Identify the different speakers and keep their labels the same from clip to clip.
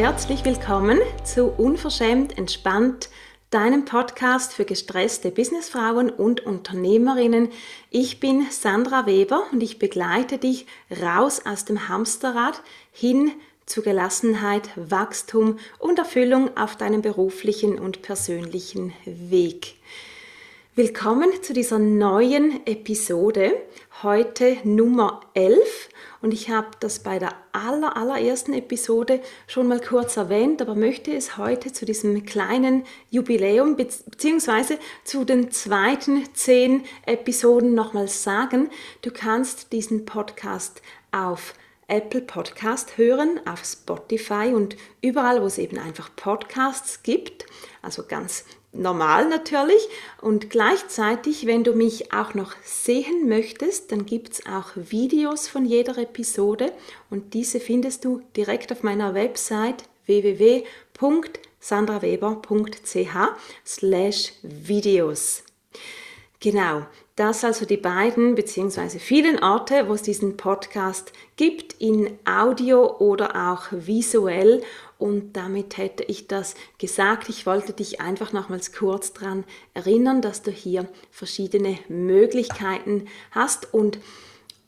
Speaker 1: herzlich willkommen zu Unverschämt Entspannt, deinem Podcast für gestresste Businessfrauen und Unternehmerinnen. Ich bin Sandra Weber und ich begleite dich raus aus dem Hamsterrad hin zu Gelassenheit, Wachstum und Erfüllung auf deinem beruflichen und persönlichen Weg. Willkommen zu dieser neuen Episode, heute Nummer 11 und ich habe das bei der aller, allerersten Episode schon mal kurz erwähnt, aber möchte es heute zu diesem kleinen Jubiläum bzw. zu den zweiten zehn Episoden nochmals sagen. Du kannst diesen Podcast auf Apple Podcast hören, auf Spotify und überall, wo es eben einfach Podcasts gibt. Also ganz normal natürlich. Und gleichzeitig, wenn du mich auch noch sehen möchtest, dann gibt es auch Videos von jeder Episode und diese findest du direkt auf meiner Website www.sandraweber.ch slash Videos. Genau, das also die beiden bzw. vielen Orte, wo es diesen Podcast gibt, in Audio oder auch visuell. Und damit hätte ich das gesagt. Ich wollte dich einfach nochmals kurz daran erinnern, dass du hier verschiedene Möglichkeiten hast. Und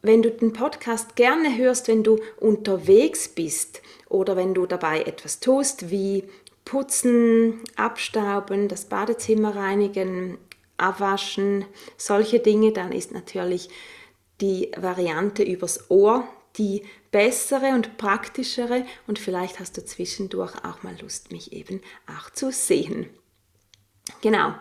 Speaker 1: wenn du den Podcast gerne hörst, wenn du unterwegs bist oder wenn du dabei etwas tust, wie putzen, abstauben, das Badezimmer reinigen, abwaschen, solche Dinge, dann ist natürlich die Variante übers Ohr die bessere und praktischere und vielleicht hast du zwischendurch auch mal Lust, mich eben auch zu sehen. Genau,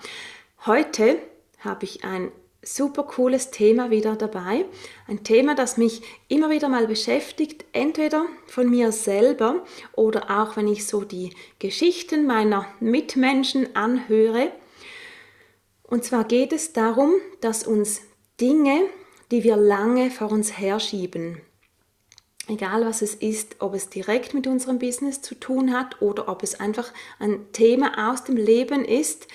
Speaker 1: heute habe ich ein super cooles Thema wieder dabei. Ein Thema, das mich immer wieder mal beschäftigt, entweder von mir selber oder auch wenn ich so die Geschichten meiner Mitmenschen anhöre. Und zwar geht es darum, dass uns Dinge, die wir lange vor uns herschieben, egal was es ist, ob es direkt mit unserem Business zu tun hat oder ob es einfach ein Thema aus dem Leben ist,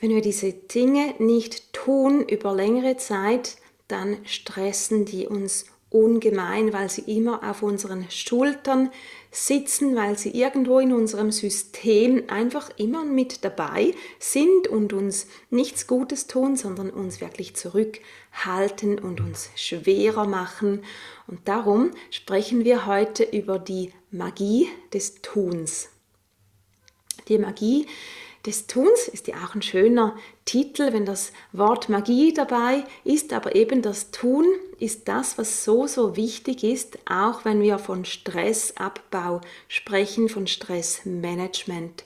Speaker 1: wenn wir diese Dinge nicht tun über längere Zeit, dann stressen die uns ungemein, weil sie immer auf unseren Schultern sitzen, weil sie irgendwo in unserem System einfach immer mit dabei sind und uns nichts Gutes tun, sondern uns wirklich zurückhalten und uns schwerer machen. Und darum sprechen wir heute über die Magie des Tuns. Die Magie des Tuns ist ja auch ein schöner Titel, wenn das Wort Magie dabei ist, aber eben das Tun ist das, was so, so wichtig ist, auch wenn wir von Stressabbau sprechen, von Stressmanagement.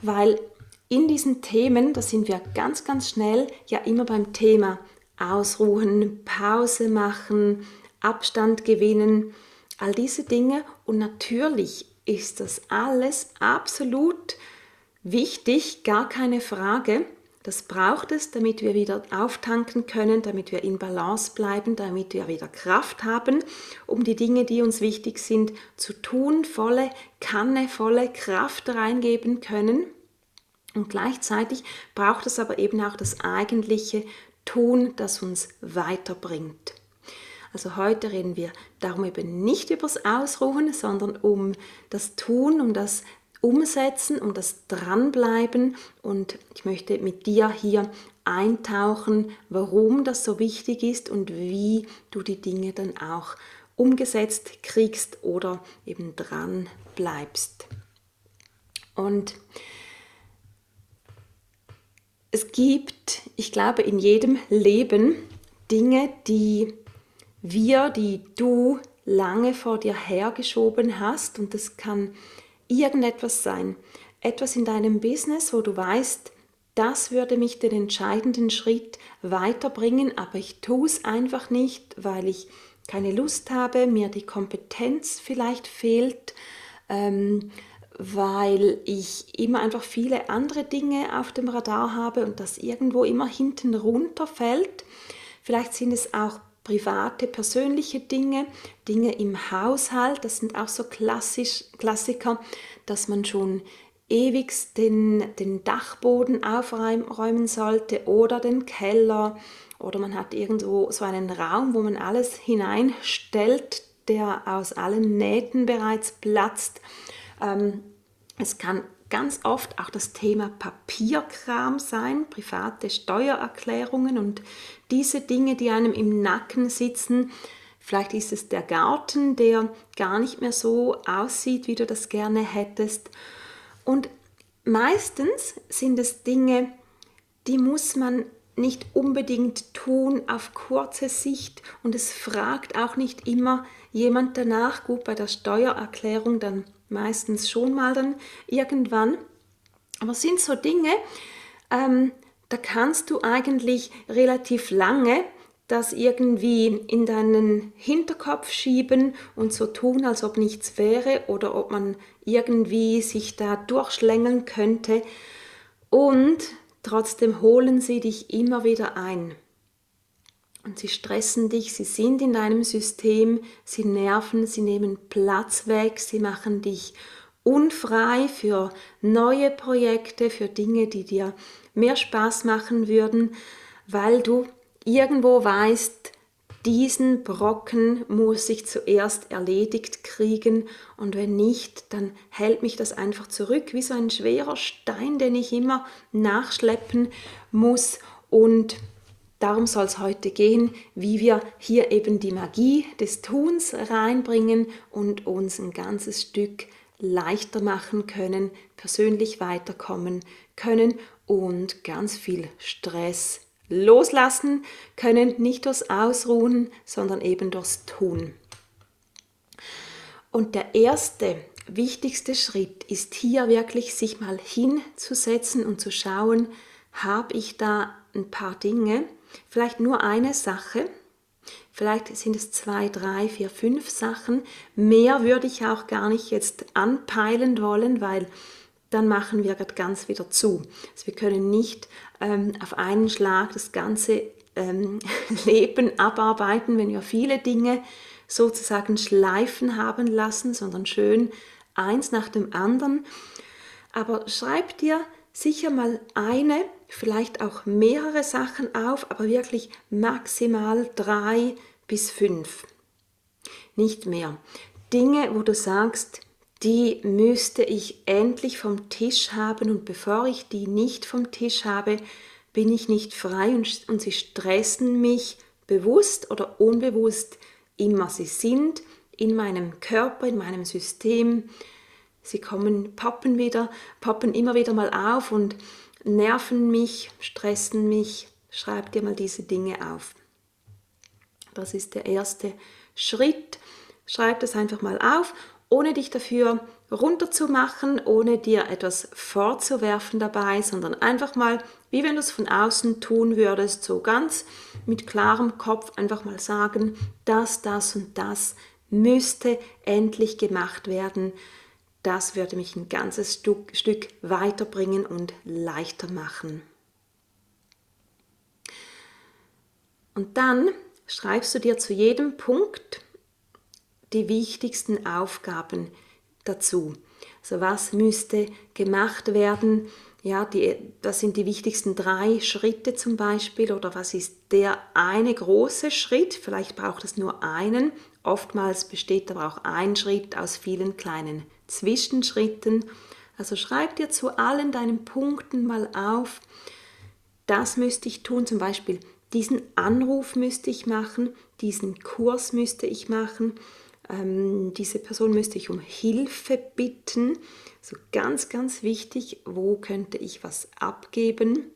Speaker 1: Weil in diesen Themen, da sind wir ganz, ganz schnell ja immer beim Thema Ausruhen, Pause machen, Abstand gewinnen, all diese Dinge. Und natürlich ist das alles absolut Wichtig, gar keine Frage. Das braucht es, damit wir wieder auftanken können, damit wir in Balance bleiben, damit wir wieder Kraft haben, um die Dinge, die uns wichtig sind, zu tun, volle Kanne, volle Kraft reingeben können. Und gleichzeitig braucht es aber eben auch das eigentliche Tun, das uns weiterbringt. Also heute reden wir darum eben nicht übers Ausruhen, sondern um das Tun, um das Umsetzen, um das Dranbleiben. Und ich möchte mit dir hier eintauchen, warum das so wichtig ist und wie du die Dinge dann auch umgesetzt kriegst oder eben dran bleibst. Und es gibt, ich glaube, in jedem Leben Dinge, die wir, die du lange vor dir hergeschoben hast und das kann irgendetwas sein. Etwas in deinem Business, wo du weißt, das würde mich den entscheidenden Schritt weiterbringen, aber ich tue es einfach nicht, weil ich keine Lust habe, mir die Kompetenz vielleicht fehlt, ähm, weil ich immer einfach viele andere Dinge auf dem Radar habe und das irgendwo immer hinten runterfällt. Vielleicht sind es auch private, persönliche Dinge, Dinge im Haushalt, das sind auch so klassisch, Klassiker, dass man schon ewig den, den Dachboden aufräumen sollte oder den Keller oder man hat irgendwo so einen Raum, wo man alles hineinstellt, der aus allen Nähten bereits platzt. Ähm, es kann ganz oft auch das Thema Papierkram sein, private Steuererklärungen und diese Dinge, die einem im Nacken sitzen. Vielleicht ist es der Garten, der gar nicht mehr so aussieht, wie du das gerne hättest. Und meistens sind es Dinge, die muss man nicht unbedingt tun auf kurze Sicht und es fragt auch nicht immer jemand danach. Gut, bei der Steuererklärung dann meistens schon mal dann irgendwann. Aber es sind so Dinge, ähm, da kannst du eigentlich relativ lange das irgendwie in deinen Hinterkopf schieben und so tun, als ob nichts wäre oder ob man irgendwie sich da durchschlängeln könnte. Und trotzdem holen sie dich immer wieder ein. Und sie stressen dich, sie sind in deinem System, sie nerven, sie nehmen Platz weg, sie machen dich unfrei für neue Projekte, für Dinge, die dir mehr Spaß machen würden, weil du irgendwo weißt, diesen Brocken muss ich zuerst erledigt kriegen. Und wenn nicht, dann hält mich das einfach zurück, wie so ein schwerer Stein, den ich immer nachschleppen muss. Und Darum soll es heute gehen, wie wir hier eben die Magie des Tuns reinbringen und uns ein ganzes Stück leichter machen können, persönlich weiterkommen können und ganz viel Stress loslassen können, nicht durchs Ausruhen, sondern eben durchs Tun. Und der erste wichtigste Schritt ist hier wirklich sich mal hinzusetzen und zu schauen, habe ich da ein paar Dinge, vielleicht nur eine Sache, vielleicht sind es zwei, drei, vier, fünf Sachen. Mehr würde ich auch gar nicht jetzt anpeilen wollen, weil dann machen wir ganz wieder zu. Also wir können nicht ähm, auf einen Schlag das ganze ähm, Leben abarbeiten, wenn wir viele Dinge sozusagen schleifen haben lassen, sondern schön eins nach dem anderen. Aber schreib dir sicher mal eine, vielleicht auch mehrere Sachen auf, aber wirklich maximal drei bis fünf. Nicht mehr. Dinge, wo du sagst, die müsste ich endlich vom Tisch haben und bevor ich die nicht vom Tisch habe, bin ich nicht frei und, und sie stressen mich bewusst oder unbewusst immer. Sie sind in meinem Körper, in meinem System, Sie kommen, poppen wieder, poppen immer wieder mal auf und nerven mich, stressen mich. Schreib dir mal diese Dinge auf. Das ist der erste Schritt. Schreib das einfach mal auf, ohne dich dafür runterzumachen, ohne dir etwas vorzuwerfen dabei, sondern einfach mal, wie wenn du es von außen tun würdest, so ganz mit klarem Kopf einfach mal sagen, das, das und das müsste endlich gemacht werden das würde mich ein ganzes Stück, Stück weiterbringen und leichter machen. Und dann schreibst du dir zu jedem Punkt die wichtigsten Aufgaben dazu. Also was müsste gemacht werden? Ja, die, das sind die wichtigsten drei Schritte zum Beispiel oder was ist der eine große Schritt? Vielleicht braucht es nur einen. Oftmals besteht aber auch ein Schritt aus vielen kleinen Zwischenschritten. Also schreib dir zu allen deinen Punkten mal auf, das müsste ich tun, zum Beispiel diesen Anruf müsste ich machen, diesen Kurs müsste ich machen, ähm, diese Person müsste ich um Hilfe bitten. So ganz, ganz wichtig, wo könnte ich was abgeben?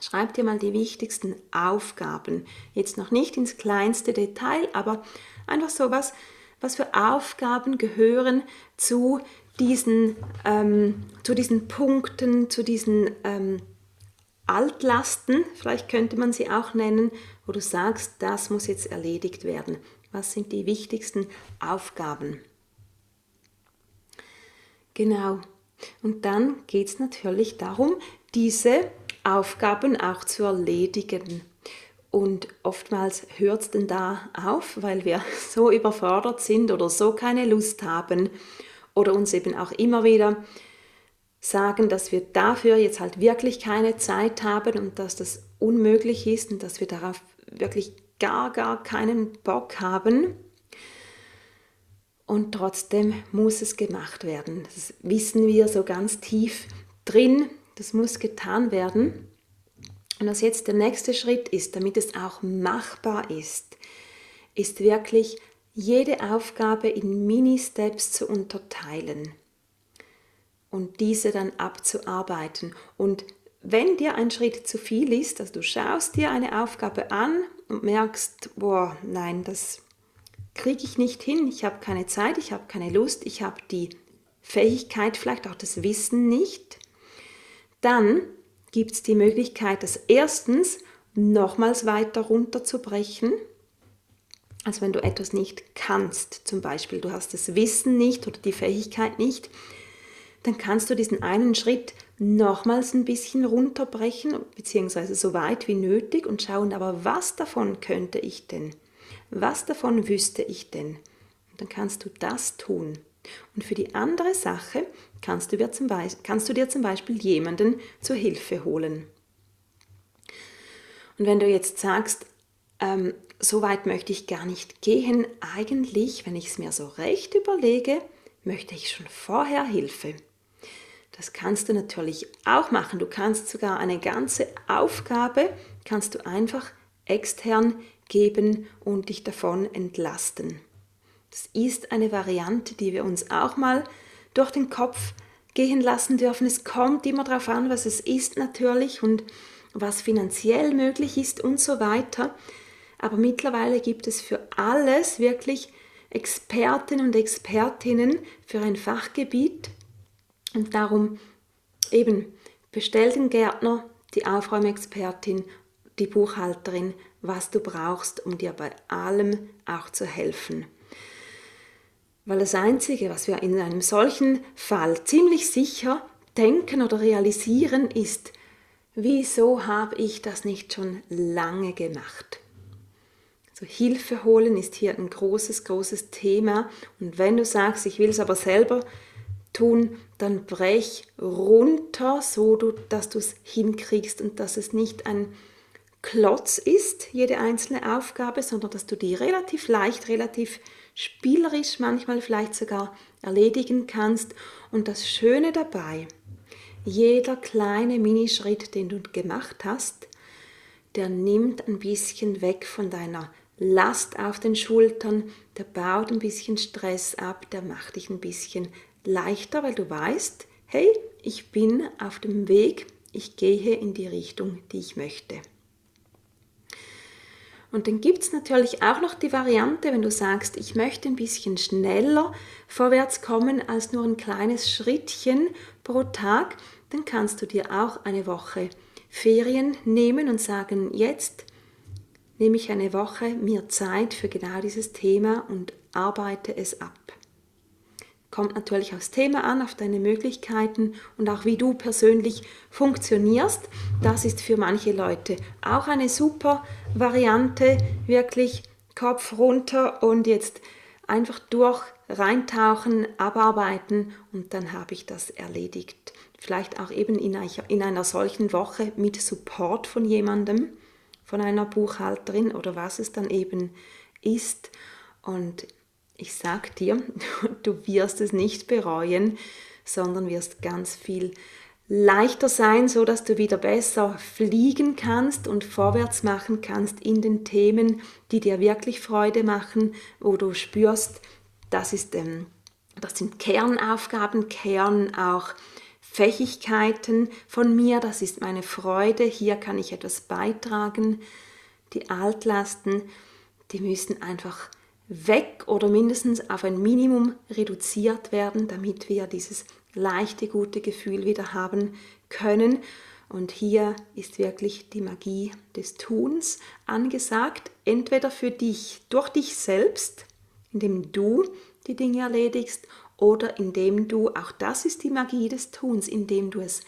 Speaker 1: Schreib dir mal die wichtigsten Aufgaben. Jetzt noch nicht ins kleinste Detail, aber einfach so was, was für Aufgaben gehören zu diesen, ähm, zu diesen Punkten, zu diesen ähm, Altlasten, vielleicht könnte man sie auch nennen, wo du sagst, das muss jetzt erledigt werden. Was sind die wichtigsten Aufgaben? Genau. Und dann geht es natürlich darum, diese Aufgaben auch zu erledigen. Und oftmals hört es denn da auf, weil wir so überfordert sind oder so keine Lust haben oder uns eben auch immer wieder sagen, dass wir dafür jetzt halt wirklich keine Zeit haben und dass das unmöglich ist und dass wir darauf wirklich gar, gar keinen Bock haben. und trotzdem muss es gemacht werden. Das wissen wir so ganz tief drin, das muss getan werden. Und was jetzt der nächste Schritt ist, damit es auch machbar ist, ist wirklich jede Aufgabe in Mini-Steps zu unterteilen und diese dann abzuarbeiten. Und wenn dir ein Schritt zu viel ist, also du schaust dir eine Aufgabe an und merkst, boah, nein, das kriege ich nicht hin, ich habe keine Zeit, ich habe keine Lust, ich habe die Fähigkeit, vielleicht auch das Wissen nicht, dann gibt es die Möglichkeit, das erstens nochmals weiter runterzubrechen. Also wenn du etwas nicht kannst, zum Beispiel du hast das Wissen nicht oder die Fähigkeit nicht, dann kannst du diesen einen Schritt nochmals ein bisschen runterbrechen, beziehungsweise so weit wie nötig und schauen, aber was davon könnte ich denn? Was davon wüsste ich denn? Und dann kannst du das tun. Und für die andere Sache kannst du dir zum, Beispiel, jemanden zur Hilfe holen. Und wenn du jetzt sagst, ähm, so weit möchte ich gar nicht gehen, eigentlich, wenn ich es mir so recht überlege, möchte ich schon vorher Hilfe. Das kannst du natürlich auch machen. Du kannst sogar eine ganze Aufgabe, kannst du einfach extern geben und dich davon entlasten. Das ist eine Variante, die wir uns auch mal durch den Kopf gehen lassen dürfen. Es kommt immer darauf an, was es ist natürlich und was finanziell möglich ist und so weiter. Aber mittlerweile gibt es für alles wirklich Experten und Expertinnen für ein Fachgebiet. Und darum eben bestell den Gärtner, die Aufräumexpertin, die Buchhalterin, was du brauchst, um dir bei allem auch zu helfen. Weil das Einzige, was wir in einem solchen Fall ziemlich sicher denken oder realisieren, ist, wieso habe ich das nicht schon lange gemacht? Also Hilfe holen ist hier ein großes, großes Thema. Und wenn du sagst, ich will es aber selber tun, dann brech runter, so du, dass du es hinkriegst und dass es nicht ein Klotz ist, jede einzelne Aufgabe, sondern dass du die relativ leicht, relativ spielerisch manchmal vielleicht sogar erledigen kannst. Und das Schöne dabei, jeder kleine Minischritt, den du gemacht hast, der nimmt ein bisschen weg von deiner Last auf den Schultern, der baut ein bisschen Stress ab, der macht dich ein bisschen leichter, weil du weißt, hey, ich bin auf dem Weg, ich gehe in die Richtung, die ich möchte. Und dann gibt es natürlich auch noch die Variante, wenn du sagst, ich möchte ein bisschen schneller vorwärts kommen als nur ein kleines Schrittchen pro Tag, dann kannst du dir auch eine Woche Ferien nehmen und sagen, jetzt nehme ich eine Woche mir Zeit für genau dieses Thema und arbeite es ab. Kommt natürlich aufs Thema an, auf deine Möglichkeiten und auch wie du persönlich funktionierst. Das ist für manche Leute auch eine super Variante, wirklich Kopf runter und jetzt einfach durch reintauchen, abarbeiten und dann habe ich das erledigt. Vielleicht auch eben in einer solchen Woche mit Support von jemandem, von einer Buchhalterin oder was es dann eben ist. Und ich sag dir, du wirst es nicht bereuen, sondern wirst ganz viel leichter sein, so dass du wieder besser fliegen kannst und vorwärts machen kannst in den Themen, die dir wirklich Freude machen, wo du spürst, das ist ähm, das sind Kernaufgaben, Kern auch Fähigkeiten von mir, das ist meine Freude, hier kann ich etwas beitragen. Die Altlasten, die müssen einfach weg oder mindestens auf ein Minimum reduziert werden, damit wir dieses leichte, gute Gefühl wieder haben können. Und hier ist wirklich die Magie des Tuns angesagt, entweder für dich, durch dich selbst, indem du die Dinge erledigst, oder indem du, auch das ist die Magie des Tuns, indem du es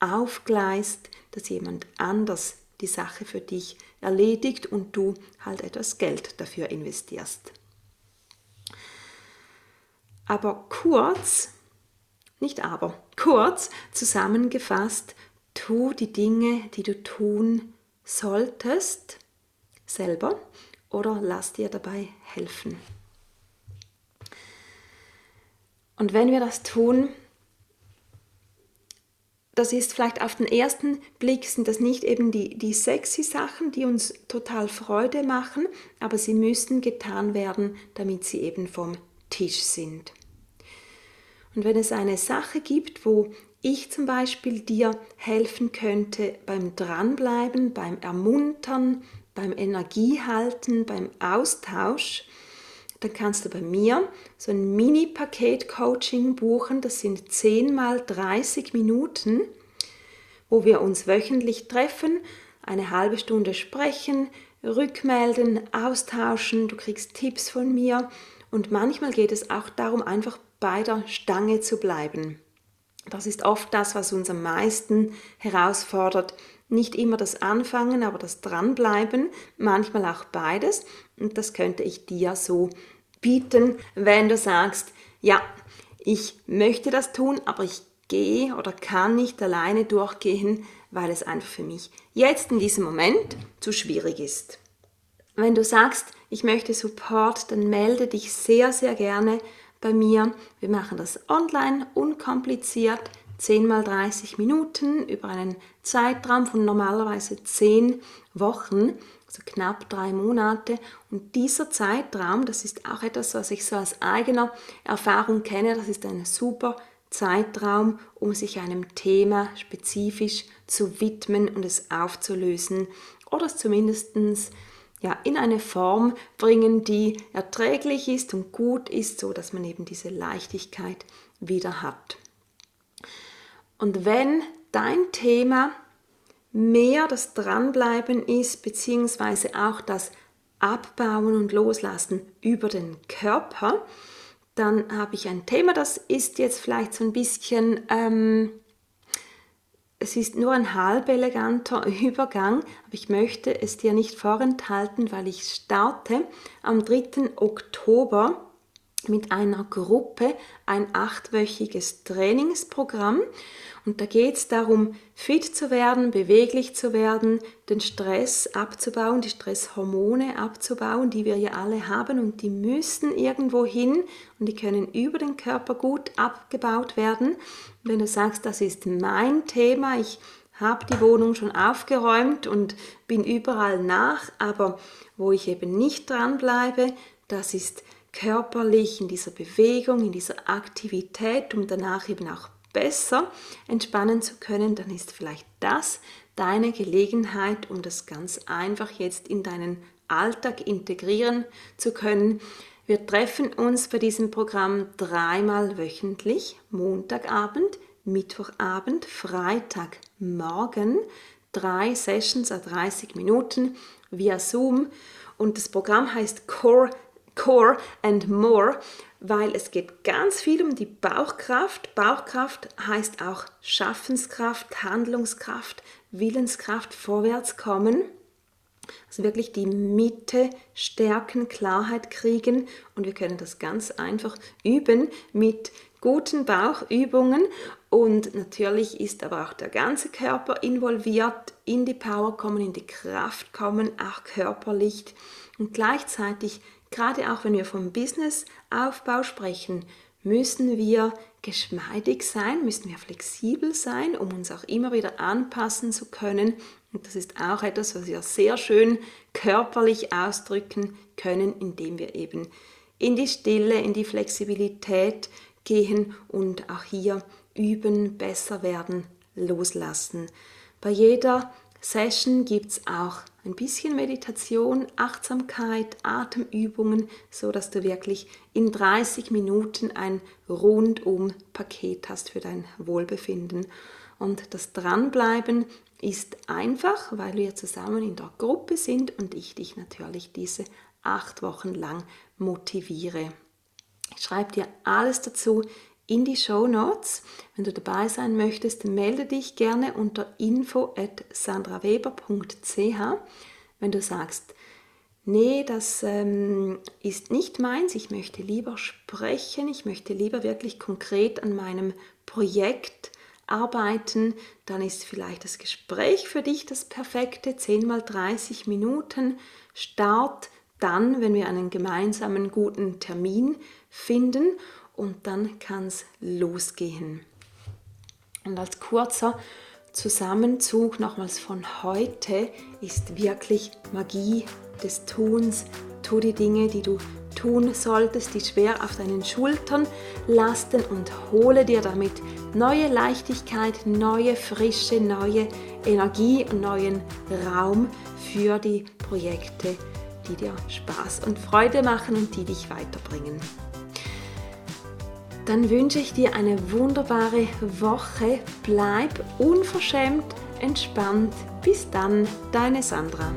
Speaker 1: aufgleist, dass jemand anders die Sache für dich erledigt und du halt etwas Geld dafür investierst. Aber kurz, nicht aber, kurz zusammengefasst, tu die Dinge, die du tun solltest, selber oder lass dir dabei helfen. Und wenn wir das tun, das ist vielleicht auf den ersten Blick sind das nicht eben die, die sexy Sachen, die uns total Freude machen, aber sie müssen getan werden, damit sie eben vom Tisch sind. Und wenn es eine Sache gibt, wo ich zum Beispiel dir helfen könnte beim Dranbleiben, beim Ermuntern, beim Energiehalten, beim Austausch, dann kannst du bei mir so ein Mini-Paket-Coaching buchen. Das sind 10 mal 30 Minuten, wo wir uns wöchentlich treffen, eine halbe Stunde sprechen, rückmelden, austauschen. Du kriegst Tipps von mir. Und manchmal geht es auch darum, einfach bei der Stange zu bleiben. Das ist oft das, was uns am meisten herausfordert. Nicht immer das Anfangen, aber das Dranbleiben, manchmal auch beides. Und das könnte ich dir so bieten, wenn du sagst, ja, ich möchte das tun, aber ich gehe oder kann nicht alleine durchgehen, weil es einfach für mich jetzt in diesem Moment zu schwierig ist. Wenn du sagst, ich möchte Support, dann melde dich sehr, sehr gerne bei mir. Wir machen das online, unkompliziert, 10 mal 30 Minuten über einen Zeitraum von normalerweise 10 Wochen also knapp drei Monate. Und dieser Zeitraum, das ist auch etwas, was ich so aus eigener Erfahrung kenne, das ist ein super Zeitraum, um sich einem Thema spezifisch zu widmen und es aufzulösen oder es zumindest ja, in eine Form bringen, die erträglich ist und gut ist, so dass man eben diese Leichtigkeit wieder hat. Und wenn dein Thema mehr das Dranbleiben ist, beziehungsweise auch das Abbauen und Loslassen über den Körper, dann habe ich ein Thema, das ist jetzt vielleicht so ein bisschen, ähm, es ist nur ein halb eleganter Übergang, aber ich möchte es dir nicht vorenthalten, weil ich starte am 3. Oktober mit einer Gruppe ein achtwöchiges Trainingsprogramm und da geht es darum, fit zu werden, beweglich zu werden, den Stress abzubauen, die Stresshormone abzubauen, die wir ja alle haben und die müssen irgendwo hin und die können über den Körper gut abgebaut werden. wenn du sagst, das ist mein Thema, ich habe die Wohnung schon aufgeräumt und bin überall nach, aber wo ich eben nicht dran bleibe, das ist körperlich in dieser Bewegung, in dieser Aktivität, um danach eben auch besser entspannen zu können, dann ist vielleicht das deine Gelegenheit, um das ganz einfach jetzt in deinen Alltag integrieren zu können. Wir treffen uns bei diesem Programm dreimal wöchentlich, Montagabend, Mittwochabend, Freitagmorgen, drei Sessions a 30 Minuten via Zoom und das Programm heißt Core Core and More, weil es geht ganz viel um die Bauchkraft. Bauchkraft heißt auch Schaffenskraft, Handlungskraft, Willenskraft, Vorwärtskommen. Also wirklich die Mitte stärken, Klarheit kriegen und wir können das ganz einfach üben mit guten Bauchübungen und natürlich ist aber auch der ganze Körper involviert, in die Power kommen, in die Kraft kommen, auch körperlich und gleichzeitig Gerade auch wenn wir vom Businessaufbau sprechen, müssen wir geschmeidig sein, müssen wir flexibel sein, um uns auch immer wieder anpassen zu können. Und das ist auch etwas, was wir sehr schön körperlich ausdrücken können, indem wir eben in die Stille, in die Flexibilität gehen und auch hier üben, besser werden, loslassen. Bei jeder Session gibt es auch ein bisschen Meditation, Achtsamkeit, Atemübungen, so dass du wirklich in 30 Minuten ein rundum Paket hast für dein Wohlbefinden. Und das Dranbleiben ist einfach, weil wir zusammen in der Gruppe sind und ich dich natürlich diese acht Wochen lang motiviere. Ich schreibe dir alles dazu in die Show Notes. Wenn du dabei sein möchtest, melde dich gerne unter info@sandraweber.ch. Wenn du sagst, nee, das ähm, ist nicht meins, ich möchte lieber sprechen, ich möchte lieber wirklich konkret an meinem Projekt arbeiten, dann ist vielleicht das Gespräch für dich das perfekte, 10 mal 30 Minuten. Start dann, wenn wir einen gemeinsamen guten Termin finden und dann kann es losgehen. Und als kurzer Zusammenzug nochmals von heute ist wirklich Magie des Tuns. Tu die Dinge, die du tun solltest, die schwer auf deinen Schultern lasten und hole dir damit neue Leichtigkeit, neue Frische, neue Energie und neuen Raum für die Projekte, die dir Spaß und Freude machen und die dich weiterbringen. Dann wünsche ich dir eine wunderbare Woche. Bleib unverschämt entspannt. Bis dann, deine Sandra.